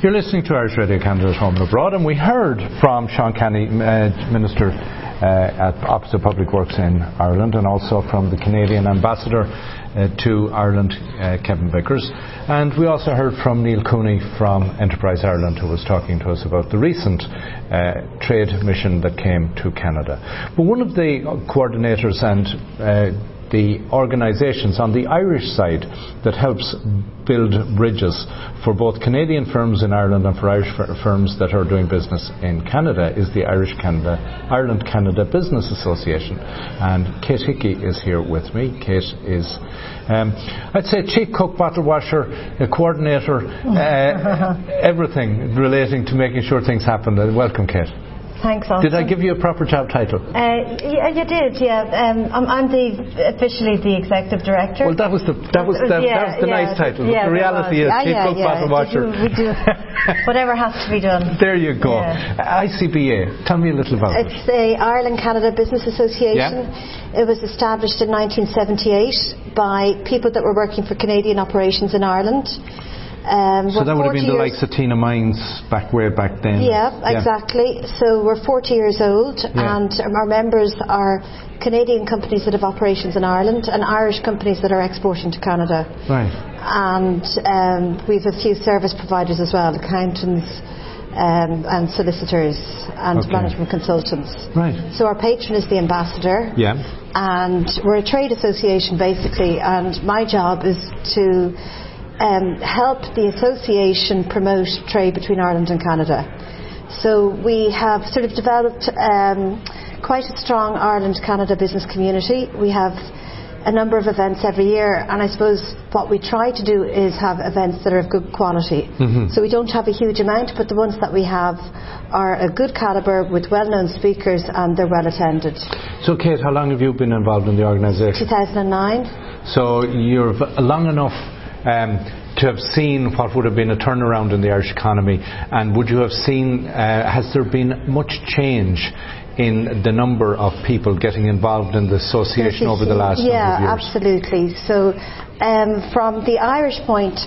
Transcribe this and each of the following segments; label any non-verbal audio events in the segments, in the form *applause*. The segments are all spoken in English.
You're listening to Irish Radio Canada at Home and Abroad, and we heard from Sean Canney, uh, Minister uh, at of Public Works in Ireland, and also from the Canadian Ambassador uh, to Ireland, uh, Kevin Vickers. And we also heard from Neil Cooney from Enterprise Ireland, who was talking to us about the recent uh, trade mission that came to Canada. But one of the coordinators and uh, the organisations on the Irish side that helps build bridges for both Canadian firms in Ireland and for Irish firms that are doing business in Canada is the Irish Canada Ireland Canada Business Association and Kate Hickey is here with me. Kate is um, I'd say chief cook, bottle washer, coordinator, uh, everything relating to making sure things happen. welcome, Kate. Thanks, Did I give you a proper job title? Uh, yeah, you did. Yeah, um, I'm, I'm, the officially the executive director. Well, that was the that was the, yeah, that was the yeah, nice title. Yeah, the reality is chief cook, bottle washer. We do, we do *laughs* whatever has to be done. There you go. ICBA. Tell me a little about it's it. It's the Ireland Canada Business Association. It was established in 1978 by people that were working for Canadian operations in Ireland. Um, so that would have been the likes of Tara Mines back way back then. Yeah, yeah, exactly. So we're 40 years old, yeah. and our members are Canadian companies that have operations in Ireland and Irish companies that are exporting to Canada. Right. And um, we have a few service providers as well, accountants. Um, and solicitors and okay. management consultants. Right. So our patron is the ambassador. Yeah. And we're a trade association basically, and my job is to um, help the association promote trade between Ireland and Canada. So we have sort of developed um, quite a strong Ireland Canada business community. We have a number of events every year, and I suppose what we try to do is have events that are of good quality. Mm-hmm. So we don't have a huge amount, but the ones that we have are a good calibre with well known speakers and they're well attended. So, Kate, how long have you been involved in the organisation? 2009. So you're long enough um, to have seen what would have been a turnaround in the Irish economy? And would you have seen, uh, has there been much change in the number of people getting involved in the association over the last yeah, years? absolutely. So, um, from the Irish point,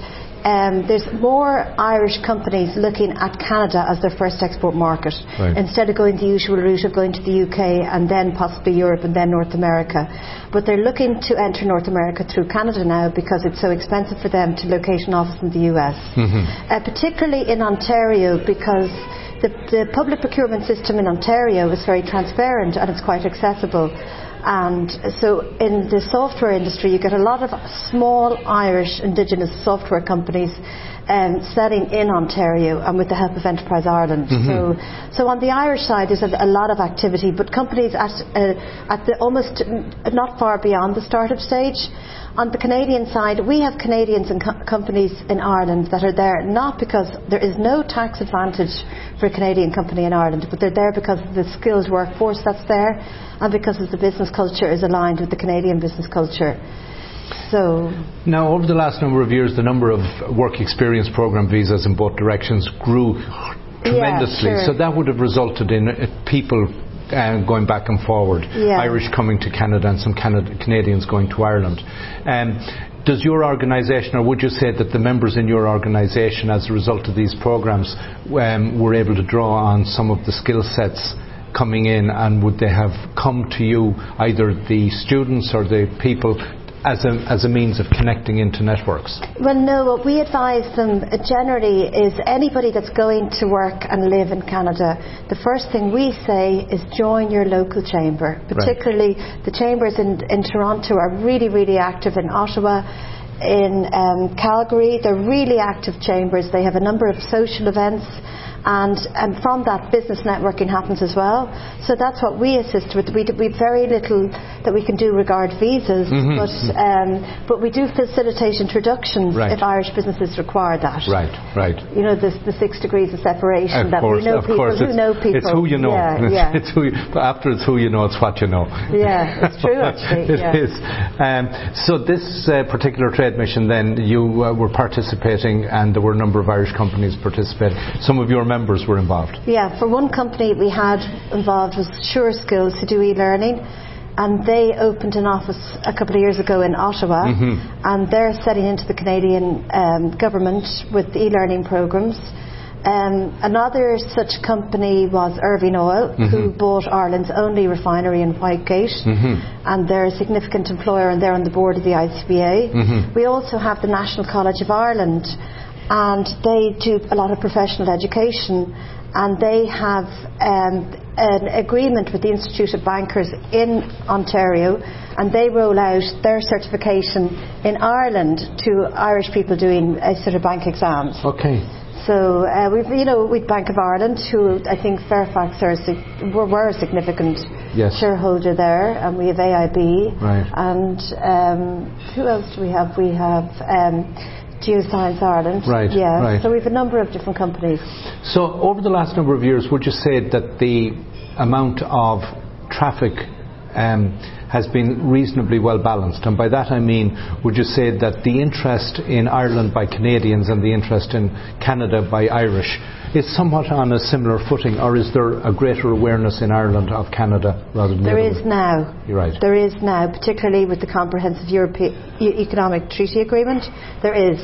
um, there's more Irish companies looking at Canada as their first export market right. instead of going the usual route of going to the UK and then possibly Europe and then North America. But they're looking to enter North America through Canada now because it's so expensive for them to locate an office in the US. Mm-hmm. Uh, particularly in Ontario because the, the public procurement system in Ontario is very transparent and it's quite accessible. And so in the software industry, you get a lot of small Irish indigenous software companies um, selling in Ontario and with the help of Enterprise Ireland. Mm-hmm. So, so on the Irish side, there's a, a lot of activity, but companies at, uh, at the almost not far beyond the startup stage. On the Canadian side, we have Canadians and co- companies in Ireland that are there not because there is no tax advantage for a Canadian company in Ireland, but they're there because of the skilled workforce that's there and because of the business culture is aligned with the Canadian business culture. So now, over the last number of years, the number of work experience program visas in both directions grew tremendously. Yeah, sure. So that would have resulted in uh, people uh, going back and forward, yeah. Irish coming to Canada and some Canada, Canadians going to Ireland. Um, does your organisation, or would you say that the members in your organisation, as a result of these programs, um, were able to draw on some of the skill sets coming in, and would they have come to you, either the students or the people, as a, as a means of connecting into networks? Well, no, what we advise them generally is anybody that's going to work and live in Canada, the first thing we say is join your local chamber. Particularly right. the chambers in, in Toronto are really, really active in Ottawa. In um, Calgary, they're really active chambers. They have a number of social events and, and from that business networking happens as well. So that's what we assist with. We, we have very little that we can do regard visas, mm-hmm. but um, but we do facilitate introductions right. if Irish businesses require that. Right, right. You know the, the six degrees of separation of that course, we know people who it's, know people. It's who you know. *laughs* Yeah, yeah. It's who you, after it's who you know, it's what you know. Yeah, it's true *laughs* actually. It yeah. is. Um, so this uh, particular trade mission, then you uh, were participating, and there were a number of Irish companies participating. Some of your members were involved. Yeah, for one company we had involved was Sure Skills to do e-learning and they opened an office a couple of years ago in Ottawa mm-hmm. and they're setting into the Canadian um, government with e-learning programs Um, another such company was Irving Oil, who bought Ireland's only refinery in Whitegate, and they're a significant employer, and they're on the board of the ICBA. We also have the National College of Ireland, and they do a lot of professional education, and they have um, an agreement with the Institute of Bankers in Ontario, and they roll out their certification in Ireland to Irish people doing uh, sort of bank exams. Okay. So uh, we've, you know, with Bank of Ireland, who I think Fairfax are a sig- were, were a significant Yes. shareholder there, and we have AIB. Right. And um, who else do we have? We have um, Geoscience Ireland. Right, Yeah. right. So we have a number of different companies. So, over the last number of years, would you say that the amount of traffic um, has been reasonably well balanced? And by that I mean, would you say that the interest in Ireland by Canadians and the interest in Canada by Irish is somewhat on a similar footing, or is there a greater awareness in Ireland of Canada rather than the There other is way? now. You're right. There is now, particularly with the Comprehensive European Economic Treaty Agreement. There is.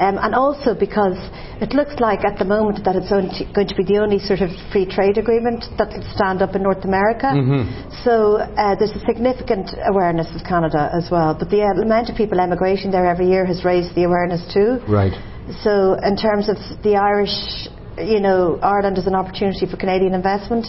Um, and also because it looks like at the moment that it's only going to be the only sort of free trade agreement that will stand up in North America. Mm-hmm. So uh, there's a significant awareness of Canada as well. But the uh, amount of people emigrating there every year has raised the awareness too. Right. So in terms of the Irish, you know, Ireland is an opportunity for Canadian investment.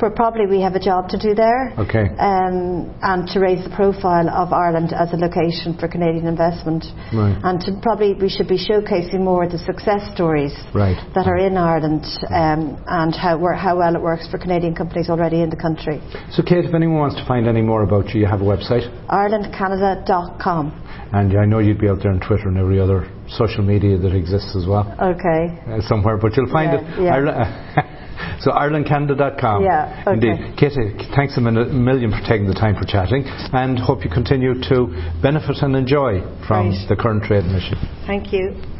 But probably we have a job to do there. Okay. Um, and to raise the profile of Ireland as a location for Canadian investment. Right. And to probably we should be showcasing more of the success stories Right. that are in Ireland um, and how, wor- how well it works for Canadian companies already in the country. So, Kate, if anyone wants to find any more about you, you have a website. IrelandCanada.com. And I know you'd be out there on Twitter and every other social media that exists as well. Okay. uh, somewhere, but you'll find Yeah, it. yeah. Ireland, *laughs* so IrelandCanada.com. Yeah, okay. Indeed. Katie, thanks a million for taking the time for chatting and hope you continue to benefit and enjoy from the current trade mission. Thank you.